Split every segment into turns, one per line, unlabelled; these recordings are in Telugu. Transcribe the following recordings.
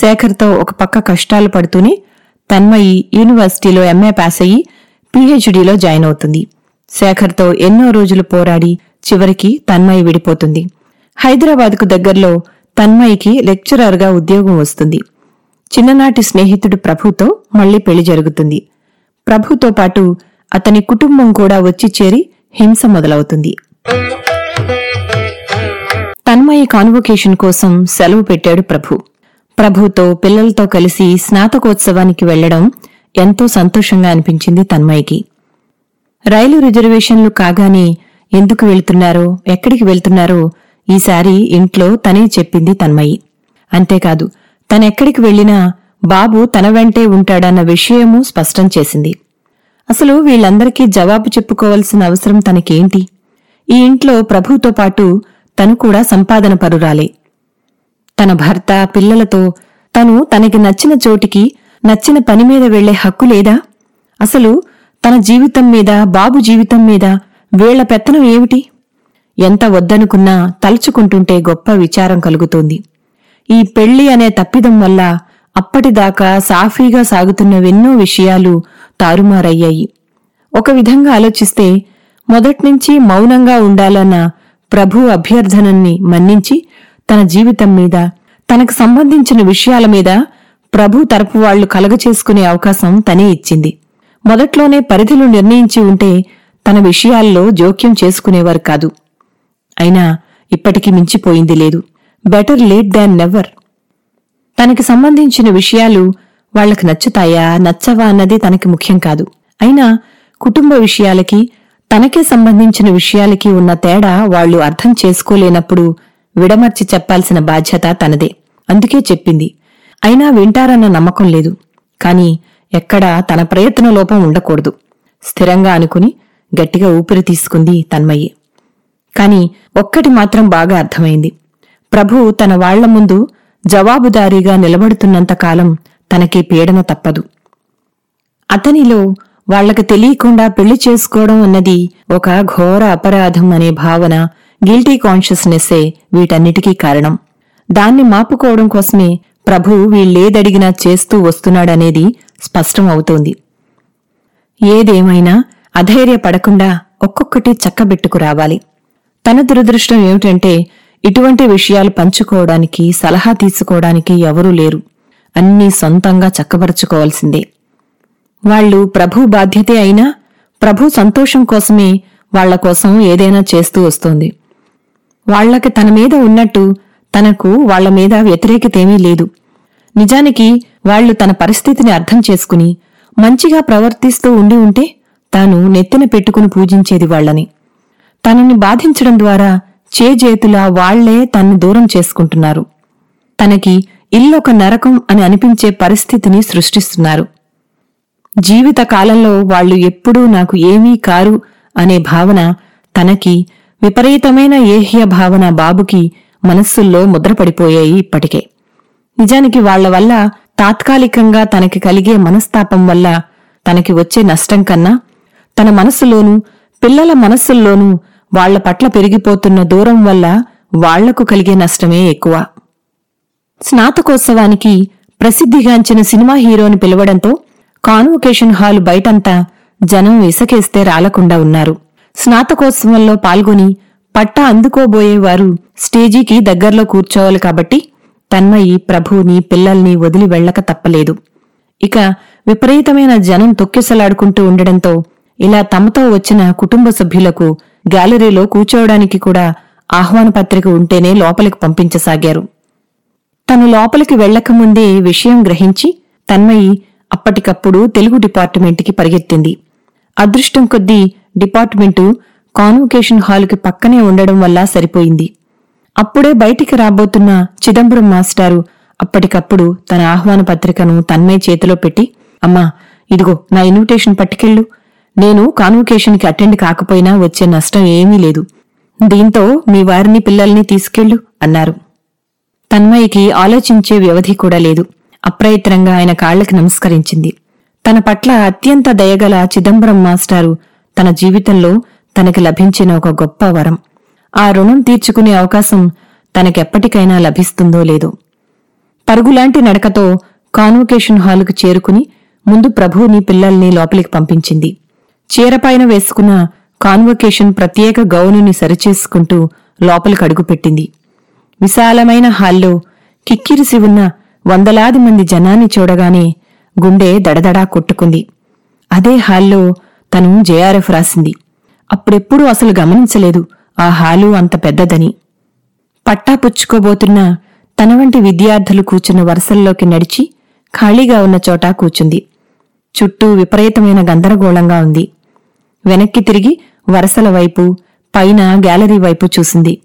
శేఖర్తో ఒక పక్క కష్టాలు పడుతూనే తన్మయి యూనివర్సిటీలో ఎంఏ పాస్ అయ్యి పీహెచ్డీలో జాయిన్ అవుతుంది. శేఖర్తో ఎన్నో రోజులు పోరాడి చివరికి తన్మయి విడిపోతుంది. హైదరాబాద్కు దగ్గర్లో తన్మయికి లెక్చరర్గా ఉద్యోగం వస్తుంది. చిన్ననాటి స్నేహితుడు ప్రభుతో మళ్ళీ పెళ్ళి జరుగుతుంది. ప్రభుతో పాటు అతని కుటుంబం కూడా వచ్చి చేరి హింస మొదలవుతుంది. తన్మయి కాన్వొకేషన్ కోసం సెలవు పెట్టాడు ప్రభు. ప్రభుతో పిల్లలతో కలిసి స్నాతకోత్సవానికి వెళ్ళడం ఎంతో సంతోషంగా అనిపించింది తన్మయ్యకి. రైలు రిజర్వేషన్లు కాగానే ఎందుకు వెళ్తున్నారో ఎక్కడికి వెళ్తున్నారో ఈసారి ఇంట్లో తనే చెప్పింది తన్మయి అంతేకాదు తనెక్కడికి వెళ్ళినా బాబు తన వెంటే ఉంటాడన్న విషయమూ స్పష్టం చేసింది. అసలు వీళ్ళందరికీ జవాబు చెప్పుకోవాల్సిన అవసరం తనకేంటి? ఈ ఇంట్లో ప్రభుతో పాటు తను కూడా సంపాదన పరురాలే. తన భర్త పిల్లలతో తను తనకి నచ్చిన చోటికి నచ్చిన పని మీద వెళ్ళే హక్కు లేదా? అసలు తన జీవితం మీద బాబు జీవితం మీద వీళ్ళ పెత్తనం ఏమిటి? ఎంత వద్దనుకున్నా తలుచుకుంటుంటే గొప్ప విచారం కలుగుతోంది. ఈ పెళ్ళి అనే తప్పిదం వల్ల అప్పటిదాకా సాఫీగా సాగుతున్నవెన్నో విషయాలు తారుమారయ్యాయి. ఒక విధంగా ఆలోచిస్తే మొదట్నుంచి మౌనంగా ఉండాలన్న ప్రభు అభ్యర్థనని మన్నించి తన జీవితం మీద తనకు సంబంధించిన విషయాల మీద ప్రభు తరపు వాళ్ళు కలగచేసుకునే అవకాశం తనే ఇచ్చింది. మొదట్లోనే పరిధులు నిర్ణయించి ఉంటే తన విషయాల్లో జోక్యం చేసుకునేవారు కాదు. అయినా ఇప్పటికి మించిపోయింది లేదు. Better late than never. తనకి సంబంధించిన విషయాలు వాళ్ళకు నచ్చుతాయా నచ్చవా అన్నది తనకి ముఖ్యం కాదు. అయినా కుటుంబ విషయాలకి తనకే సంబంధించిన విషయాలకి ఉన్న తేడా వాళ్ళు అర్థం చేసుకోలేనప్పుడు విడమర్చి చెప్పాల్సిన బాధ్యత తనదే. అందుకే చెప్పింది. అయినా వింటారన్న నమ్మకం లేదు. కాని ఎక్కడా తన ప్రయత్న లోపం ఉండకూడదు. స్థిరంగా అనుకుని గట్టిగా ఊపిరి తీసుకుంది తన్మయ్యి. కాని ఒక్కటి మాత్రం బాగా అర్థమైంది. ప్రభు తన వాళ్ళ ముందు జవాబుదారీగా నిలబడుతున్నంతకాలం తనకి పీడన తప్పదు. అతనిలో వాళ్ళకు తెలియకుండా పెళ్ళి చేసుకోవడం అన్నది ఒక ఘోర అపరాధం అనే భావన గిల్టీ కాన్షియస్నెస్సే వీటన్నిటికీ కారణం. దాన్ని మాపుకోవడం కోసమే ప్రభు వీళ్ళేదడిగినా చేస్తూ వస్తున్నాడనేది స్పష్టం అవుతోంది ఏదేమైనా అధైర్యపడకుండా ఒక్కొక్కటి చక్కబెట్టుకు రావాలి. తన దురదృష్టం ఏమిటంటే ఇటువంటి విషయాలు పంచుకోవడానికి సలహా తీసుకోవడానికి ఎవరూ లేరు. అన్నీ సొంతంగా చక్కబరుచుకోవాల్సిందే. వాళ్ళు ప్రభు బాధ్యతే అయినా ప్రభు సంతోషం కోసమే వాళ్ళ కోసం ఏదైనా చేస్తూ వస్తోంది. వాళ్ళకి తన మీద ఉన్నట్టు తనకు వాళ్ళ మీద వ్యతిరేకతేమీ లేదు. నిజానికి వాళ్ళు తన పరిస్థితిని అర్థం చేసుకుని మంచిగా ప్రవర్తిస్తూ ఉండి ఉంటే తాను నెత్తిన పెట్టుకుని పూజించేది వాళ్ళని తనని బాధించడం ద్వారా చేజేతులా వాళ్ళే తన్ను దూరం చేసుకుంటున్నారు. తనకి ఇల్లొక నరకం అని అనిపించే పరిస్థితిని సృష్టిస్తున్నారు. జీవిత కాలంలో వాళ్ళు ఎప్పుడూ నాకు ఏమీ కారు అనే భావన తనకి విపరీతమైన ఏహ్య భావన బాబుకి మనస్సుల్లో ముద్రపడిపోయాయి ఇప్పటికే. నిజానికి వాళ్ళ వల్ల తాత్కాలికంగా తనకి కలిగే మనస్తాపం వల్ల తనకి వచ్చే నష్టం కన్నా తన మనస్సులోనూ పిల్లల మనస్సుల్లోనూ వాళ్ళ పట్ల పెరిగిపోతున్న దూరం వల్ల వాళ్ళకు కలిగే నష్టమే ఎక్కువ. స్నాతకోత్సవానికి ప్రసిద్ధిగాంచిన సినిమా హీరోని పిలవడంతో కాన్వొకేషన్ హాలు బయటంతా జనం ఇసకేస్తే రాలకుండా ఉన్నారు. స్నాతకోత్సవంలో పాల్గొని పట్టా అందుకోబోయేవారు స్టేజీకి దగ్గర్లో కూర్చోవాలి కాబట్టి తన్మయి ప్రభువుని పిల్లల్ని వదిలి వెళ్ళక తప్పలేదు. ఇక విపరీతమైన జనం తొక్కిసలాడుకుంటూ ఉండడంతో ఇలా తమతో వచ్చిన కుటుంబ సభ్యులకు గ్యాలరీలో కూర్చోవడానికి కూడా ఆహ్వాన పత్రిక ఉంటేనే లోపలికి పంపించసాగారు. తను లోపలికి వెళ్ళకముందే విషయం గ్రహించి తన్మయి అప్పటికప్పుడు తెలుగు డిపార్ట్మెంట్కి పరిగెత్తింది. అదృష్టం కొద్దీ డిపార్ట్మెంటు కాన్వకేషన్ హాలుకి పక్కనే ఉండడం వల్ల సరిపోయింది. అప్పుడే బయటికి రాబోతున్న చిదంబరం మాస్టారు అప్పటికప్పుడు తన ఆహ్వాన పత్రికను తన్మయ్ చేతిలో పెట్టి అమ్మా ఇదిగో నా ఇన్విటేషన్ పట్టుకెళ్ళు. నేను కాన్వకేషన్కి అటెండ్ కాకపోయినా వచ్చే నష్టం ఏమీ లేదు. దీంతో మీ వారిని పిల్లల్ని తీసుకెళ్ళు అన్నారు. తన్మయ్యకి ఆలోచించే వ్యవధి కూడా లేదు. అప్రయత్నంగా ఆయన కాళ్ళకు నమస్కరించింది. తన పట్ల అత్యంత దయగల చిదంబరం మాస్టారు తన జీవితంలో తనకి లభించిన ఒక గొప్ప వరం. ఆ రుణం తీర్చుకునే అవకాశం తనకెప్పటికైనా లభిస్తుందో లేదో. పరుగులాంటి నడకతో కాన్వకేషన్ హాలుకు చేరుకుని ముందు ప్రభువుని పిల్లల్ని లోపలికి పంపించింది. చీరపైన వేసుకున్న కాన్వకేషన్ ప్రత్యేక గౌనుని సరిచేసుకుంటూ లోపలికి అడుగుపెట్టింది విశాలమైన హాల్లో కిక్కిరిసి ఉన్న వందలాది మంది జనాన్ని చూడగానే గుండె దడదడా కొట్టుకుంది. అదే హాల్లో తను జేఆర్ఎఫ్ రాసింది. అప్పుడెప్పుడూ అసలు గమనించలేదు. ఆ హాలు అంత పెద్దదని. పట్టా పుచ్చుకోబోతున్న తన వంటి విద్యార్థులు కూర్చున్న వరుసల్లోకి నడిచి ఖాళీగా ఉన్న చోట కూర్చుంది. చుట్టూ విపరీతమైన గందరగోళంగా ఉంది. వెనక్కి తిరిగి వరసల వైపు పైన గ్యాలరీ వైపు చూసింది.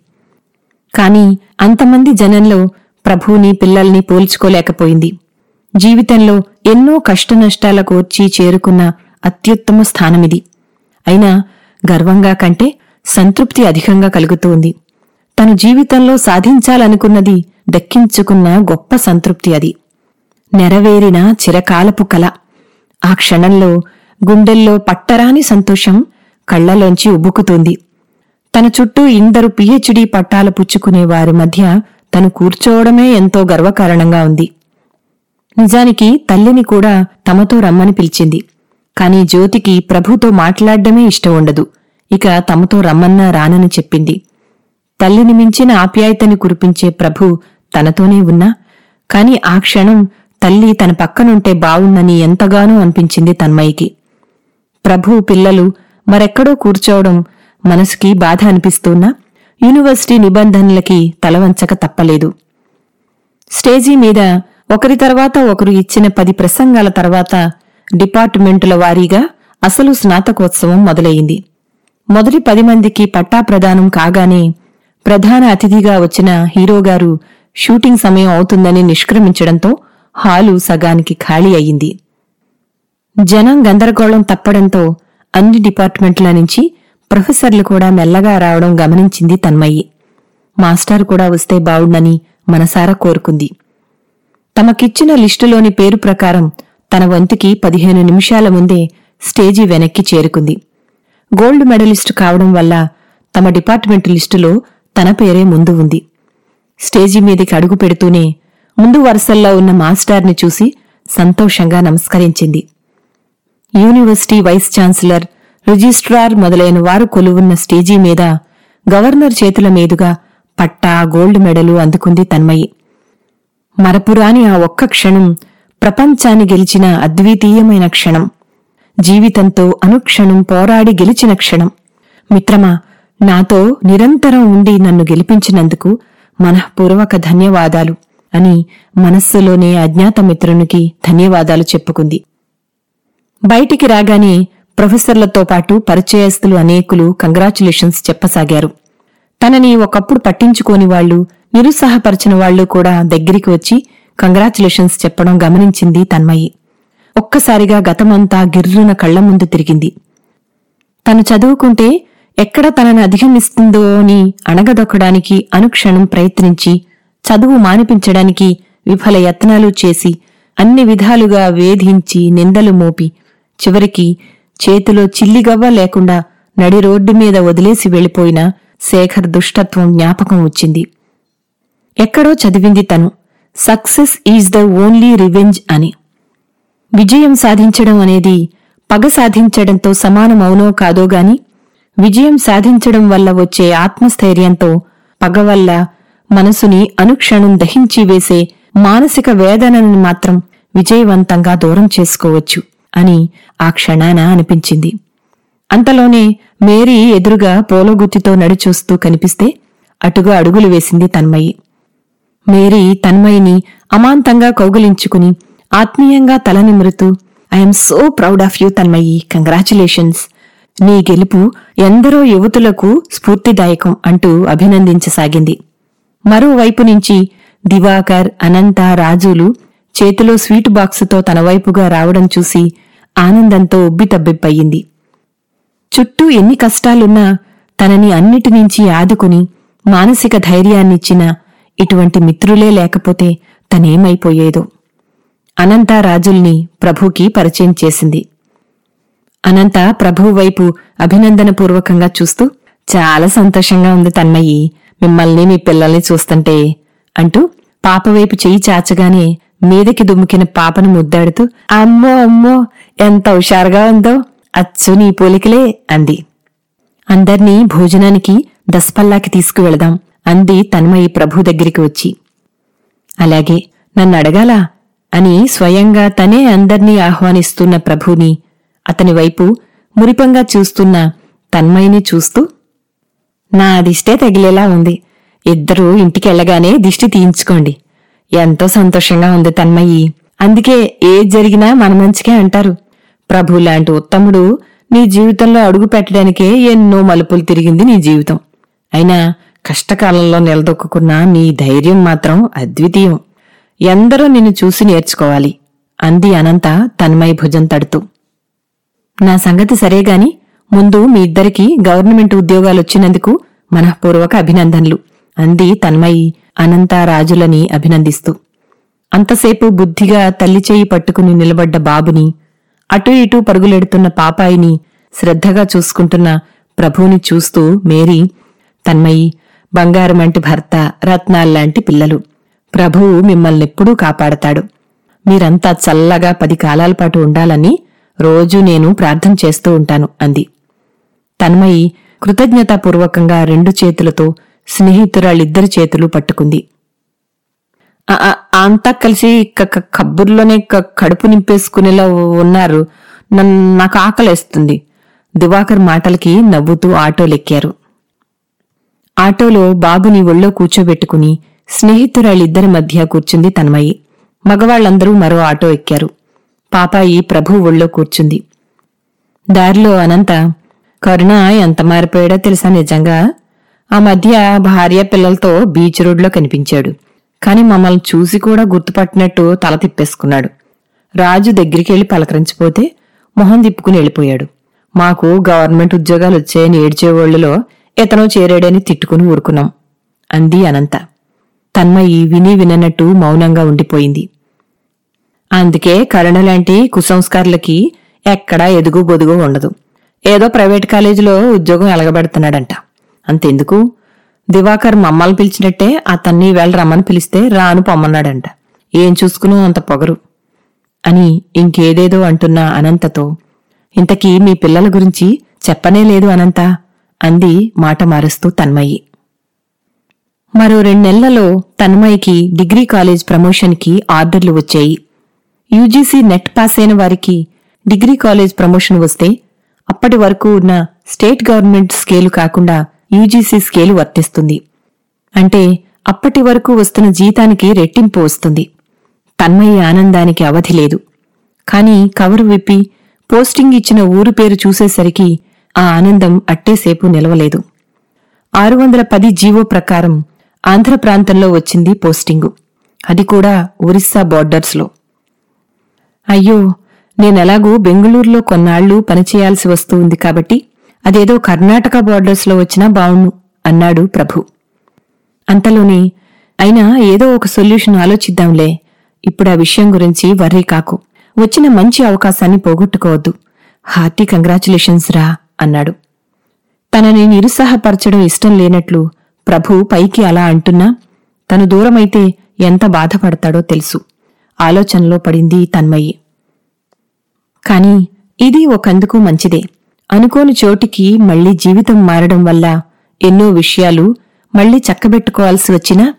కాని అంతమంది జనంలో ప్రభువుని పిల్లల్ని పోల్చుకోలేకపోయింది. జీవితంలో ఎన్నో కష్టనష్టాల కోర్చి చేరుకున్న అత్యుత్తమ స్థానమిది. అయినా గర్వంగా కంటే సంతృప్తి అధికంగా కలుగుతోంది తను జీవితంలో సాధించాలనుకున్నది దక్కించుకున్న గొప్ప సంతృప్తి అది. నెరవేరిన చిరకాలపు కల. ఆ క్షణంలో గుండెల్లో పట్టరాని సంతోషం కళ్ళలోంచి ఉబ్బుకుతోంది తన చుట్టూ ఇందరు పిహెచ్డీ పట్టాలు పుచ్చుకునే వారి మధ్య తను కూర్చోవడమే ఎంతో గర్వకారణంగా ఉంది. నిజానికి తల్లిని కూడా తమతో రమ్మని పిలిచింది. కాని జ్యోతికి ప్రభుతో మాట్లాడడమే ఇష్టం ఉండదు ఇక తమతో రమ్మన్నా రానని చెప్పింది. తల్లిని మించిన ఆప్యాయతని కురిపించే ప్రభు తనతోనే ఉన్నా కాని ఆ క్షణం తల్లి తన పక్కనుంటే బావుందని ఎంతగానో అనిపించింది తన్మయికి. ప్రభు పిల్లలు మరెక్కడో కూర్చోవడం మనసుకి బాధ అనిపిస్తున్నా యూనివర్సిటీ నిబంధనలకి తలవంచక తప్పలేదు. స్టేజీ మీద ఒకరి తర్వాత ఒకరు ఇచ్చిన పది ప్రసంగాల తర్వాత డిపార్ట్మెంటుల వారీగా అసలు స్నాతకోత్సవం మొదలయింది మొదటి పది మందికి పట్టా ప్రదానం కాగానే ప్రధాన అతిథిగా వచ్చిన హీరోగారు షూటింగ్ సమయం అవుతుందని నిష్క్రమించడంతో హాలు సగానికి ఖాళీ అయింది జనం గందరగోళం తప్పడంతో అన్ని డిపార్ట్మెంట్ల నుంచి ప్రొఫెసర్లు కూడా మెల్లగా రావడం గమనించింది తన్మయ్యి మాస్టర్ కూడా వస్తే బావుండని మనసారా కోరుకుంది. తమకిచ్చిన లిస్టులోని పేరు ప్రకారం తన వంతుకి పదిహేను నిమిషాల ముందే స్టేజీ వెనక్కి చేరుకుంది. గోల్డ్ మెడలిస్టు కావడం వల్ల తమ డిపార్ట్మెంట్ లిస్టులో తన పేరే ముందు ఉంది. స్టేజీ మీదకి అడుగు పెడుతూనే ముందు వరుసల్లో ఉన్న మాస్టార్ని చూసి సంతోషంగా నమస్కరించింది. యూనివర్సిటీ వైస్ ఛాన్సలర్ రిజిస్ట్రార్ మొదలైన వారు కొలువున్న స్టేజీ మీద గవర్నర్ చేతుల మీదుగా పట్టా గోల్డ్ మెడలు అందుకుంది తన్మయి. మరపురాని ఆ ఒక్క క్షణం ప్రపంచాన్ని గెలిచిన అద్వితీయమైన క్షణం. జీవితంతో అనుక్షణం పోరాడి గెలిచిన క్షణం. మిత్రమా నాతో నిరంతరం ఉండి నన్ను గెలిపించినందుకు మనఃపూర్వక ధన్యవాదాలు అని మనస్సులోనే అజ్ఞాత మిత్రునికి ధన్యవాదాలు చెప్పుకుంది. బయటికి రాగానే ప్రొఫెసర్లతో పాటు పరిచయస్తులు అనేకులు కంగ్రాచులేషన్స్ చెప్పసాగారు. తనని ఒకప్పుడు పట్టించుకోని వాళ్ళు నిరుత్సాహపరిచిన వాళ్ళు కూడా దగ్గరికి వచ్చి కంగ్రాచులేషన్స్ చెప్పడం గమనించింది తన్మయి. ఒక్కసారిగా గతమంతా గిర్రున కళ్ళ ముందు తిరిగింది. తను చదువుకుంటే ఎక్కడ తనని అధిగమిస్తుందో అని అణగదొక్కడానికి అనుక్షణం ప్రయత్నించి చదువు మానిపించడానికి విఫల యత్నాలు చేసి అన్ని విధాలుగా వేధించి నిందలు మోపి చివరికి చేతిలో చిల్లిగవ్వ లేకుండా నడి రోడ్డు మీద వదిలేసి వెళ్ళిపోయిన శేఖర్ దుష్టత్వం జ్ఞాపకం వచ్చింది. ఎక్కడో చదివింది తను. Success is the only revenge అని. విజయం సాధించడం అనేది పగ సాధించడంతో సమానమవునో కాదో గాని విజయం సాధించడం వల్ల వచ్చే ఆత్మస్థైర్యంతో పగ వల్ల మనసుని అనుక్షణం దహించి వేసే మానసిక వేదనని మాత్రం విజయవంతంగా దూరం చేసుకోవచ్చు అని ఆ క్షణాన అనిపించింది. అంతలోనే మేరీ ఎదురుగా పోలోగుత్తితో నడిచూస్తూ కనిపిస్తే అటుగా అడుగులు వేసింది తన్మయి. మేరీ తన్మయిని అమాంతంగా కౌగిలించుకుని ఆత్మీయంగా తల నిమురుతూ I'm so proud of you Tanmayi. Congratulations. నీ గెలుపు ఎందరో యువతులకు స్ఫూర్తిదాయకం అంటూ అభినందించసాగింది. మరోవైపు నుంచి దివాకర్ అనంత రాజులు చేతిలో స్వీట్ బాక్సుతో తన వైపుగా రావడం చూసి ఆనందంతో ఉబ్బితబ్బిబ్బయింది. చుట్టూ ఎన్ని కష్టాలున్నా తనని అన్నిటినుంచి ఆదుకుని మానసిక ధైర్యాన్నిచ్చిన ఇటువంటి మిత్రులే లేకపోతే తనేమైపోయేదో? అనంత రాజుల్ని ప్రభుకి పరిచయం చేసింది. అనంత ప్రభు వైపు అభినందనపూర్వకంగా చూస్తూ చాలా సంతోషంగా ఉంది తన్మయ్యి మిమ్మల్ని మీ పిల్లల్ని చూస్తుంటే అంటూ పాప వైపు చెయ్యి చాచగానే మీదకి దుమ్ముకిన పాపను ముద్దాడుతూ అమ్మో అమ్మో ఎంత హుషారుగా ఉందో అచ్చు నీ పోలికలే అంది. అందర్నీ భోజనానికి దస్పల్లాకి తీసుకువెళదాం. అంది తన్మయి ప్రభు దగ్గరికి వచ్చి. అలాగే నన్ను అడగాలా? అని స్వయంగా తనే అందర్నీ ఆహ్వానిస్తున్న ప్రభుని అతని వైపు మురిపంగా చూస్తున్న తన్మయిని చూస్తూ నా దిష్టే తగిలేలా ఉంది. ఇద్దరూ ఇంటికెళ్ళగానే దిష్టి తీయించుకోండి. ఎంతో సంతోషంగా ఉంది తన్మయి. అందుకే ఏది జరిగినా మన మంచికే అంటారు. ప్రభు లాంటి ఉత్తముడు నీ జీవితంలో అడుగు పెట్టడానికే ఎన్నో మలుపులు తిరిగింది నీ జీవితం. అయినా కష్టకాలంలో నిలదొక్కున్న నీ ధైర్యం మాత్రం అద్వితీయం. ఎందరో నిన్ను చూసి నేర్చుకోవాలి. అంది అనంత తన్మయ భుజం తడుతూ. నా సంగతి సరేగాని ముందు మీ ఇద్దరికి గవర్నమెంట్ ఉద్యోగాలొచ్చినందుకు మనఃపూర్వక అభినందనలు అంది తన్మయి అనంత రాజులని అభినందిస్తూ. అంతసేపు బుద్ధిగా తల్లి చేయి పట్టుకుని నిలబడ్డ బాబుని అటూ ఇటూ పరుగులెడుతున్న పాపాయిని శ్రద్ధగా చూసుకుంటున్న ప్రభువుని చూస్తూ మేరీ తన్మయి బంగారమంటి భర్త రత్నాల్లాంటి పిల్లలు. ప్రభువు మిమ్మల్నెప్పుడూ కాపాడతాడు. మీరంతా చల్లగా పది కాలాల పాటు ఉండాలని రోజూ నేను ప్రార్థన చేస్తూ ఉంటాను అంది. తన్మయి కృతజ్ఞతాపూర్వకంగా రెండు చేతులతో స్నేహితురాళ్ళిద్దరి చేతులు పట్టుకుంది. అంతా కలిసి కబ్బుర్లోనే క- కడుపు నింపేసుకునేలా ఉన్నారు. నాకు ఆకలేస్తుంది. దివాకర్ మాటలకి నవ్వుతూ ఆటోలెక్కారు. ఆటోలో బాబుని ఒళ్ళో కూర్చోబెట్టుకుని స్నేహితురాళ్ళిద్దరి మధ్య కూర్చుంది తన్మయి. మగవాళ్ళందరూ మరో ఆటో ఎక్కారు. పాపాయి ప్రభు ఒళ్ళో కూర్చుంది. దారిలో అనంత కరుణ ఎంత మారిపోయాడో తెలుసా నిజంగా? ఆ మధ్య భార్య పిల్లలతో బీచ్ రోడ్లో కనిపించాడు. కాని మమ్మల్ని చూసి కూడా గుర్తుపట్టినట్టు తల తిప్పేసుకున్నాడు. రాజు దగ్గరికెళ్ళి పలకరించిపోతే మొహం తిప్పుకుని వెళ్ళిపోయాడు. మాకు గవర్నమెంట్ ఉద్యోగాలు వచ్చాయని ఏడ్చేవాళ్ళలో ఇతను చేరాడని తిట్టుకుని ఊరుకున్నాం. అంది అనంత. తన్మయి విని విననట్టు మౌనంగా ఉండిపోయింది. అందుకే కరుణ లాంటి కుసంస్కారులకి ఎక్కడా ఎదుగు బొదుగు ఉండదు. ఏదో ప్రైవేట్ కాలేజీలో ఉద్యోగం ఎలగబెడుతున్నాడంట. అంతెందుకు? దివాకర్ మమ్మల్ని పిలిచినట్టే అతన్ని వేళ రమ్మని పిలిస్తే రాను పొమ్మన్నాడంట. ఏం చూసుకునో అంత పొగరు. అని ఇంకేదేదో అంటున్న అనంతతో ఇంతకీ మీ పిల్లల గురించి చెప్పనే లేదు అనంత. అంది మాట మారుస్తూ తన్మయి. మరో రెండెళ్ళలో తన్మయికి డిగ్రీ కాలేజ్ ప్రమోషన్కి ఆర్డర్లు వచ్చాయి. యూజీసీ నెట్ పాస్ అయిన వారికి డిగ్రీ కాలేజ్ ప్రమోషన్ వస్తే అప్పటి వరకు ఉన్న స్టేట్ గవర్నమెంట్ స్కేలు కాకుండా యూజీసీ స్కేలు వర్తిస్తుంది. అంటే అప్పటి వరకు వస్తున్న జీతానికి రెట్టింపు వస్తుంది. తన్మయి ఆనందానికి అవధి లేదు. కాని కవరు విప్పి పోస్టింగ్ ఇచ్చిన ఊరు పేరు చూసేసరికి ఆ ఆనందం అట్టేసేపు నిలవలేదు. ఆరు వందల పది జీవో ప్రకారం ఆంధ్ర ప్రాంతంలో వచ్చింది పోస్టింగు. అది కూడా ఒరిస్సా బార్డర్స్లో. అయ్యో నేనెలాగూ బెంగుళూరులో కొన్నాళ్ళు పనిచేయాల్సి వస్తూ ఉంది కాబట్టి అదేదో కర్ణాటక బార్డర్స్లో వచ్చినా బావుణ్ణు అన్నాడు ప్రభు. అంతలోనే అయినా ఏదో ఒక సొల్యూషన్ ఆలోచిద్దాంలే. ఇప్పుడు ఆ విషయం గురించి వర్రీ కాకు. వచ్చిన మంచి అవకాశాన్ని పోగొట్టుకోవద్దు. హార్టీ కంగ్రాచులేషన్స్ రా. అన్నాడు. తనని నిరుత్సాహపరచడం ఇష్టం లేనట్లు ప్రభు పైకి అలా అంటున్నా తను దూరమైతే ఎంత బాధపడతాడో తెలుసు. ఆలోచనలో పడింది తన్మయి. కాని ఇది ఒకందుకు మంచిదే. అనుకోని చోటికి మళ్ళీ జీవితం మారడం వల్ల ఎన్నో విషయాలు మళ్ళీ చక్కబెట్టుకోవాల్సి వచ్చినా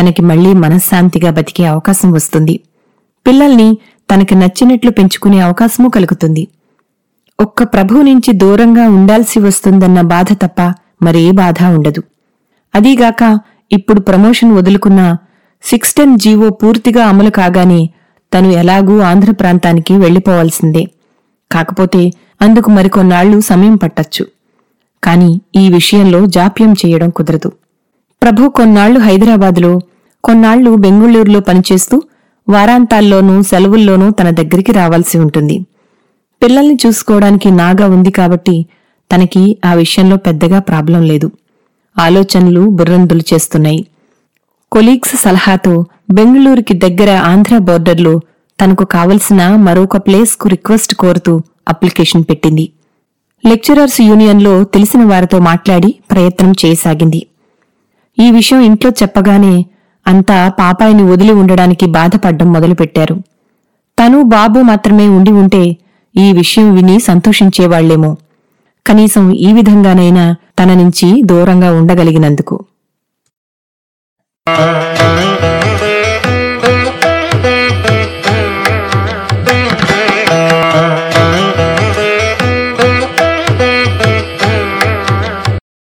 తనకి మళ్ళీ మనశ్శాంతిగా బతికే అవకాశం వస్తుంది. పిల్లల్ని తనకి నచ్చినట్లు పెంచుకునే అవకాశమూ కలుగుతుంది. ఒక్క ప్రభు నుంచి దూరంగా ఉండాల్సి వస్తుందన్న బాధ తప్ప మరే బాధ ఉండదు. అదీగాక ఇప్పుడు ప్రమోషన్ వదులుకున్న సిక్స్ టెన్ జీవో పూర్తిగా అమలు కాగానే తను ఎలాగూ ఆంధ్ర ప్రాంతానికి వెళ్ళిపోవాల్సిందే కాకపోతే అందుకు మరికొన్నాళ్ళు సమయం పట్టచ్చు. కాని ఈ విషయంలో జాప్యం చేయడం కుదరదు. ప్రభు కొన్నాళ్ళు హైదరాబాదులో కొన్నాళ్ళు బెంగుళూరులో పనిచేస్తూ వారాంతాల్లోనూ సెలవుల్లోనూ తన దగ్గరికి రావాల్సి ఉంటుంది. పిల్లల్ని చూసుకోవడానికి నాగా ఉంది కాబట్టి తనకి ఆ విషయంలో పెద్దగా ప్రాబ్లం లేదు. ఆలోచనలు బుర్రందులు చేస్తున్నాయి. కొలీగ్స్ సలహాతో బెంగళూరుకి దగ్గర ఆంధ్ర బోర్డర్లో తనకు కావలసిన మరొక ప్లేస్కు రిక్వెస్ట్ కోరుతూ అప్లికేషన్ పెట్టింది. లెక్చరర్స్ యూనియన్లో తెలిసిన వారితో మాట్లాడి ప్రయత్నం చేయసాగింది. ఈ విషయం ఇంట్లో చెప్పగానే అంతా పాపాయిని వదిలి ఉండడానికి బాధపడ్డం మొదలుపెట్టారు. తను బాబు మాత్రమే ఉండి ఉంటే ఈ విషయం విని సంతోషించేవాళ్ళేమో. కనీసం ఈ విధంగానైనా తన నుంచి దూరంగా ఉండగలిగినందుకు.